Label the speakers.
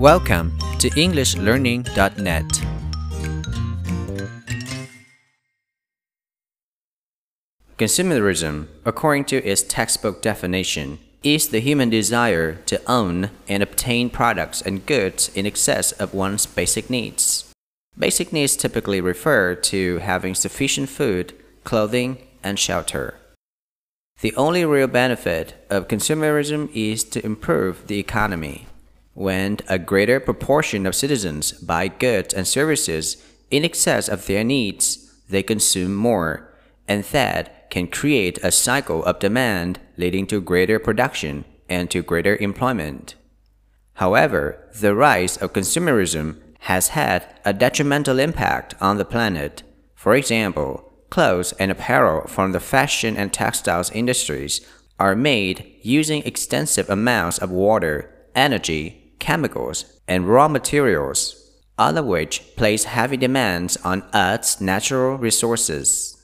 Speaker 1: Welcome to EnglishLearning.net. Consumerism, according to its textbook definition, is the human desire to own and obtain products and goods in excess of one's basic needs. Basic needs typically refer to having sufficient food, clothing, and shelter. The only real benefit of consumerism is to improve the economy. When a greater proportion of citizens buy goods and services in excess of their needs, they consume more, and that can create a cycle of demand leading to greater production and to greater employment. However, the rise of consumerism has had a detrimental impact on the planet. For example, clothes and apparel from the fashion and textiles industries are made using extensive amounts of water, energy, chemicals, and raw materials, all of which place heavy demands on Earth's natural resources.